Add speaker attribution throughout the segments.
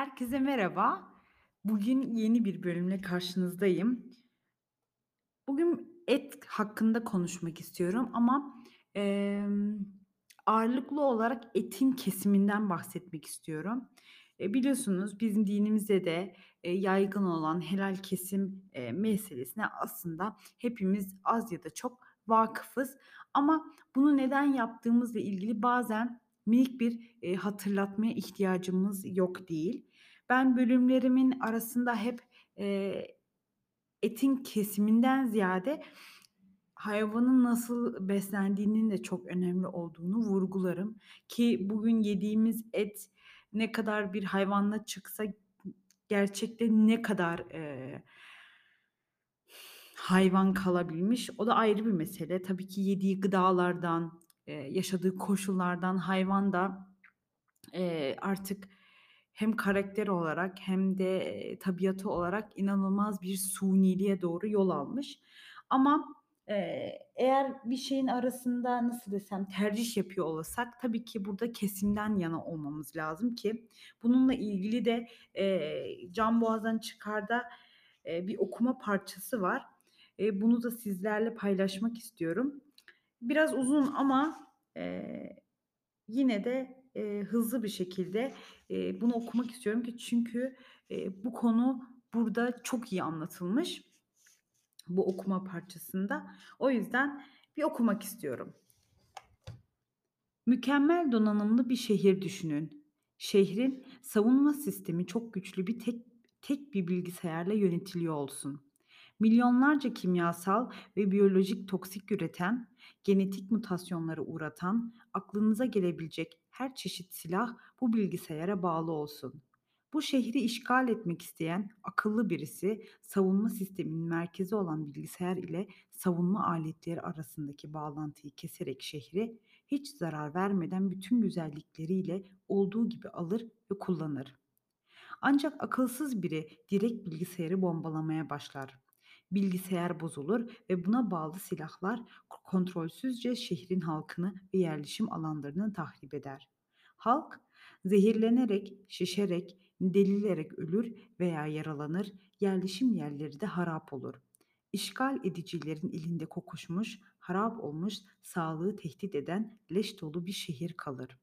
Speaker 1: Herkese merhaba. Bugün yeni bir bölümle karşınızdayım. Bugün et hakkında konuşmak istiyorum ama, emm, ağırlıklı olarak etin kesiminden bahsetmek istiyorum. Eee, biliyorsunuz bizim dinimizde de, eee, yaygın olan helal kesim, eee, meselesine aslında hepimiz az ya da çok vakıfız ama bunu neden yaptığımızla ilgili bazen minik bir, eee, hatırlatmaya ihtiyacımız yok değil. Ben bölümlerimin arasında hep, eee, etin kesiminden ziyade hayvanın nasıl beslendiğinin de çok önemli olduğunu vurgularım ki bugün yediğimiz et ne kadar bir hayvanla çıksa gerçekte ne kadar, eee hayvan kalabilmiş, o da ayrı bir mesele. Tabii ki yediği gıdalardan, eee, yaşadığı koşullardan hayvan da, eee, artık hem karakter olarak hem de, tabiatı olarak inanılmaz bir suniliğe doğru yol almış. Ama, eğer bir şeyin arasında, nasıl desem, tercih yapıyor olursak tabii ki burada kesimden yana olmamız lazım ki bununla ilgili de, eee, Can Boğaz'dan Çıkar'da, eee, bir okuma parçası var. Eee, bunu da sizlerle paylaşmak istiyorum. Biraz uzun ama, eee, yine de, eee, hızlı bir şekilde, eee, bunu okumak istiyorum ki çünkü, eee, bu konu burada çok iyi anlatılmış bu okuma parçasında. O yüzden bir okumak istiyorum. Mükemmel donanımlı bir şehir düşünün. Şehrin savunma sistemi çok güçlü bir tek tek bir bilgisayarla yönetiliyor olsun. Milyonlarca kimyasal ve biyolojik toksik üreten, genetik mutasyonlara uğratan, aklınıza gelebilecek her çeşit silah bu bilgisayara bağlı olsun. Bu şehri işgal etmek isteyen akıllı birisi savunma sisteminin merkezi olan bilgisayar ile savunma aletleri arasındaki bağlantıyı keserek şehri hiç zarar vermeden bütün güzellikleriyle olduğu gibi alır ve kullanır. Ancak akılsız biri direkt bilgisayarı bombalamaya başlar. Bilgisayar bozulur ve buna bağlı silahlar kontrolsüzce şehrin halkını ve yerleşim alanlarını tahrip eder. Halk zehirlenerek, şişerek, delilerek ölür veya yaralanır, yerleşim yerleri de harap olur. İşgal edicilerin elinde kokuşmuş, harap olmuş, sağlığı tehdit eden leş dolu bir şehir kalır.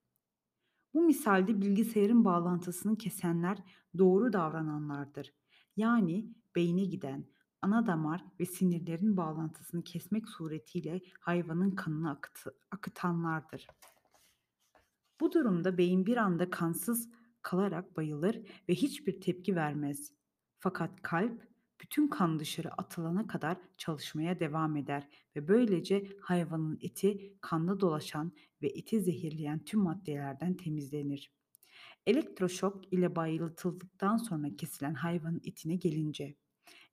Speaker 1: Bu misalde bilgisayarın bağlantısını kesenler doğru davrananlardır. Yani beyne giden ana damar ve sinirlerin bağlantısını kesmek suretiyle hayvanın kanını akıtı, akıtanlardır. Bu durumda beyin bir anda kansız kalarak bayılır ve hiçbir tepki vermez. Fakat kalp bütün kan dışarı atılana kadar çalışmaya devam eder ve böylece hayvanın eti kanla dolaşan ve eti zehirleyen tüm maddelerden temizlenir. Elektroşok ile bayıltıldıktan sonra kesilen hayvanın etine gelince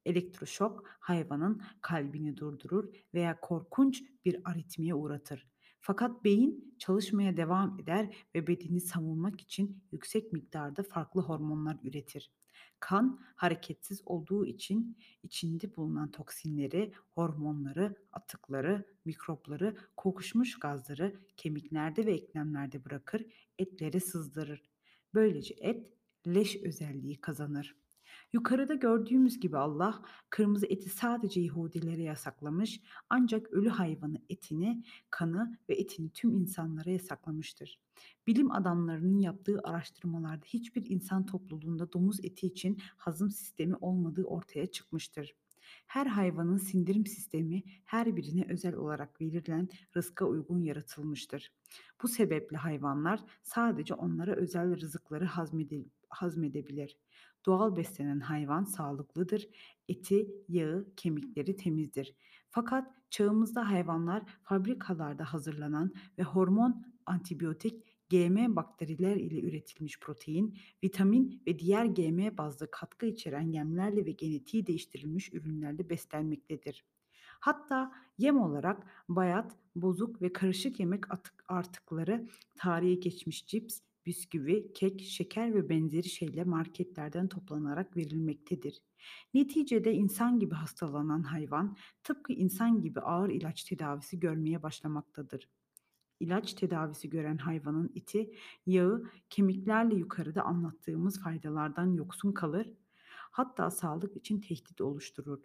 Speaker 1: Elektroşok hayvanın kalbini durdurur veya korkunç bir aritmiye uğratır. Fakat beyin çalışmaya devam eder ve bedeni savunmak için yüksek miktarda farklı hormonlar üretir. Kan hareketsiz olduğu için içinde bulunan toksinleri, hormonları, atıkları, mikropları, kokuşmuş gazları kemiklerde ve eklemlerde bırakır, etleri sızdırır. Böylece et leş özelliği kazanır. Yukarıda gördüğümüz gibi Allah kırmızı eti sadece Yahudilere yasaklamış ancak ölü hayvanı etini, kanı ve etini tüm insanlara yasaklamıştır. Bilim adamlarının yaptığı araştırmalarda hiçbir insan topluluğunda domuz eti için hazım sistemi olmadığı ortaya çıkmıştır. Her hayvanın sindirim sistemi her birine özel olarak verilen rızka uygun yaratılmıştır. Bu sebeple hayvanlar sadece onlara özel rızıkları hazmedil- hazmedebilir. Doğal beslenen hayvan sağlıklıdır. Eti, yağı, kemikleri temizdir. Fakat çağımızda hayvanlar fabrikalarda hazırlanan ve hormon, antibiyotik, GM bakteriler ile üretilmiş protein, vitamin ve diğer GM bazlı katkı içeren yemlerle ve genetiği değiştirilmiş ürünlerle beslenmektedir. Hatta yem olarak bayat, bozuk ve karışık yemek atık artıkları, tarihe geçmiş cips, bisküvi, kek, şeker ve benzeri şeyler marketlerden toplanarak verilmektedir. Neticede insan gibi hastalanan hayvan tıpkı insan gibi ağır ilaç tedavisi görmeye başlamaktadır. İlaç tedavisi gören hayvanın eti, yağı kemiklerle yukarıda anlattığımız faydalardan yoksun kalır, hatta sağlık için tehdit oluşturur.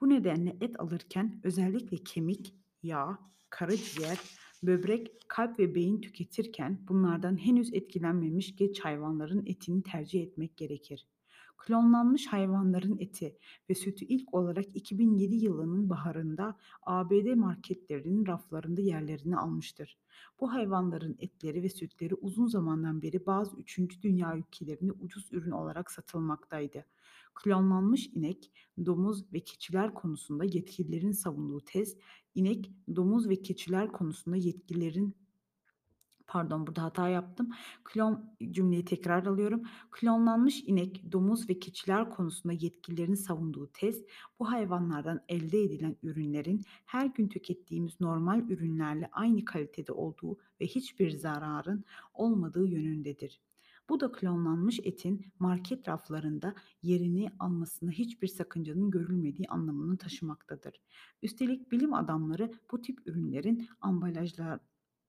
Speaker 1: Bu nedenle et alırken özellikle kemik, yağ, karaciğer, böbrek, kalp ve beyin tüketirken bunlardan henüz etkilenmemiş genç hayvanların etini tercih etmek gerekir. Klonlanmış hayvanların eti ve sütü ilk olarak 2007 yılının baharında ABD marketlerinin raflarında yerlerini almıştır. Bu hayvanların etleri ve sütleri uzun zamandan beri bazı üçüncü dünya ülkelerinde ucuz ürün olarak satılmaktaydı. Klonlanmış inek, domuz ve keçiler konusunda yetkililerin savunduğu tez, inek, domuz ve keçiler konusunda yetkililerin Pardon, burada hata yaptım. Klon cümleyi tekrar alıyorum. Klonlanmış inek, domuz ve keçiler konusunda yetkililerin savunduğu tez, bu hayvanlardan elde edilen ürünlerin her gün tükettiğimiz normal ürünlerle aynı kalitede olduğu ve hiçbir zararın olmadığı yönündedir. Bu da klonlanmış etin market raflarında yerini almasında hiçbir sakıncanın görülmediği anlamını taşımaktadır. Üstelik bilim adamları bu tip ürünlerin ambalajlar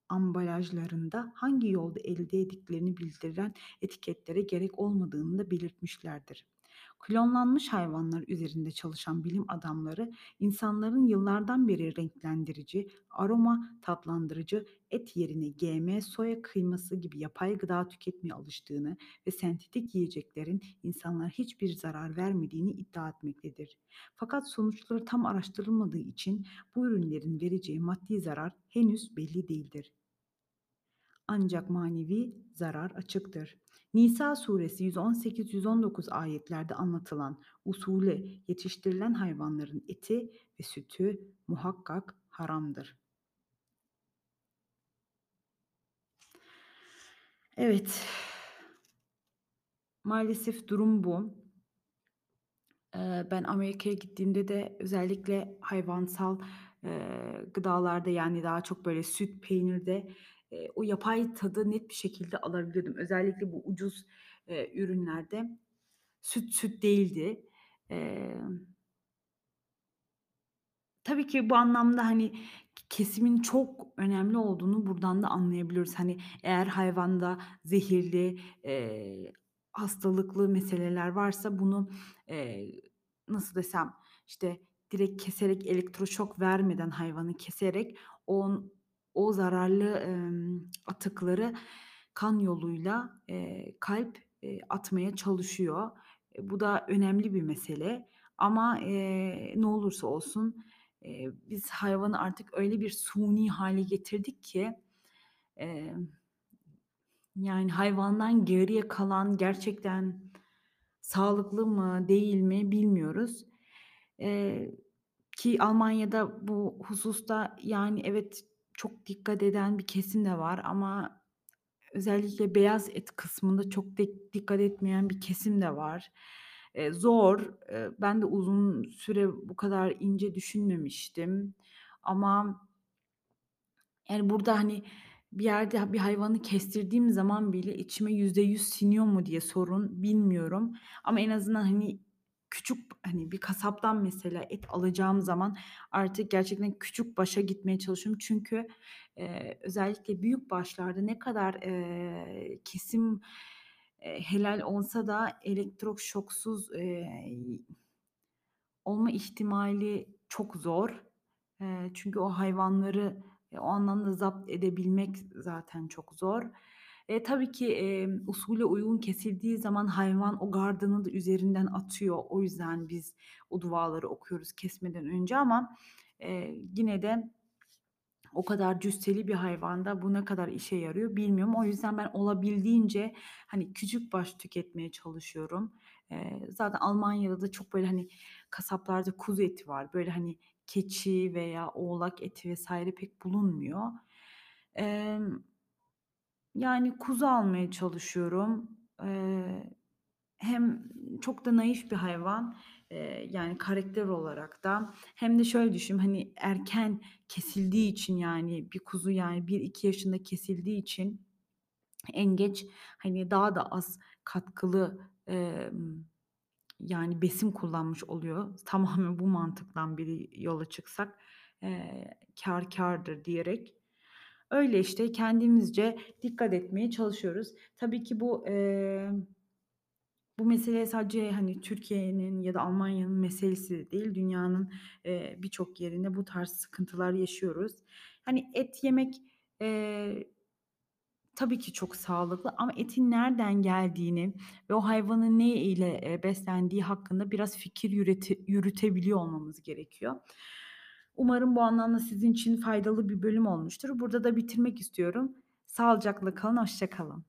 Speaker 1: ambalajlarında hangi yolda elde ettiklerini bildiren etiketlere gerek olmadığını da belirtmişlerdir. Klonlanmış hayvanlar üzerinde çalışan bilim adamları insanların yıllardan beri renklendirici, aroma tatlandırıcı, et yerine GM, soya kıyması gibi yapay gıda tüketmeye alıştığını ve sentetik yiyeceklerin insanlara hiçbir zarar vermediğini iddia etmektedir. Fakat sonuçları tam araştırılmadığı için bu ürünlerin vereceği maddi zarar henüz belli değildir. Ancak manevi zarar açıktır. Nisa suresi 118-119 ayetlerde anlatılan usule yetiştirilen hayvanların eti ve sütü muhakkak haramdır. Evet. Maalesef durum bu. Eee, ben Amerika'ya gittiğimde de özellikle hayvansal, gıdalarda, yani, daha çok böyle süt, peynirde, eee, o yapay tadı net bir şekilde alabiliyordum. Özellikle bu ucuz, eee, ürünlerde süt süt değildi. Emm Tabii ki bu anlamda, hani, kesimin çok önemli olduğunu buradan da anlayabiliyoruz. Hani, eğer hayvanda zehirli, eee, hastalıklı meseleler varsa bunu, eee, nasıl desem, işte, direkt keserek, elektroşok vermeden hayvanı keserek on o zararlı, emm, atıkları kan yoluyla, eee, kalp, eee, atmaya çalışıyor. E, bu da önemli bir mesele ama, eee, ne olursa olsun Eee, biz hayvanı artık öyle bir suni hâle getirdik ki, emm, yani hayvandan geriye kalan gerçekten sağlıklı mı değil mi bilmiyoruz. Eee, ki Almanya'da bu hususta, yani, evet, çok dikkat eden bir kesim de var ama özellikle beyaz et kısmında çok dik dikkat etmeyen bir kesim de var. Eee, zor. Eee, ben de uzun süre bu kadar ince düşünmemiştim ama yani, burada, hani, bir yerde bir hayvanı kestirdiğim zaman bile içime %100 siniyor mu diye sorun, bilmiyorum ama en azından, hani, küçük, hani, bir kasaptan mesela et alacağım zaman artık gerçekten küçük başa gitmeye çalışıyorum. Çünkü, eee, özellikle büyük başlarda ne kadar, eee, kesim, eee, helal olsa da elektroşoksuz, eee, olma ihtimali çok zor. Eee, çünkü o hayvanları Eee, o anlamda zapt edebilmek zaten çok zor. Eee, tabii ki, emm, usule uygun kesildiği zaman hayvan o gardını da üzerinden atıyor. O yüzden biz o duaları okuyoruz kesmeden önce ama, eee, yine de o kadar cüsseli bir hayvanda bu ne kadar işe yarıyor bilmiyorum. O yüzden ben olabildiğince, hani, küçük baş tüketmeye çalışıyorum. Eee, zaten Almanya'da da çok böyle, hani, kasaplarda kuzu eti var. Böyle, hani, keçi veya oğlak eti vs. pek bulunmuyor. Emm, yani kuzu almaya çalışıyorum. Eee, hem çok da naif bir hayvan, eee, yani karakter olarak da hem de şöyle düşün, hani, erken kesildiği için, yani bir kuzu, yani bir iki yaşında kesildiği için en geç, hani, daha da az katkılı, emm, yani besin kullanmış oluyor. Tamamen bu mantıktan biri yola çıksak, eee, kâr kârdır diyerek. Öyle işte kendimizce dikkat etmeye çalışıyoruz. Tabii ki bu, emm, bu mesele sadece, hani, Türkiye'nin ya da Almanya'nın meselesi de değil, dünyanın, eee, birçok yerinde bu tarz sıkıntılar yaşıyoruz. Hani, et yemek, eee, tabii ki çok sağlıklı ama etin nereden geldiğini ve o hayvanın ne ile, beslendiği hakkında biraz fikir yüreti yürütebiliyor olmamız gerekiyor. Umarım bu anlamda sizin için faydalı bir bölüm olmuştur. Burada da bitirmek istiyorum. Sağlıcakla kalın, hoşça kalın.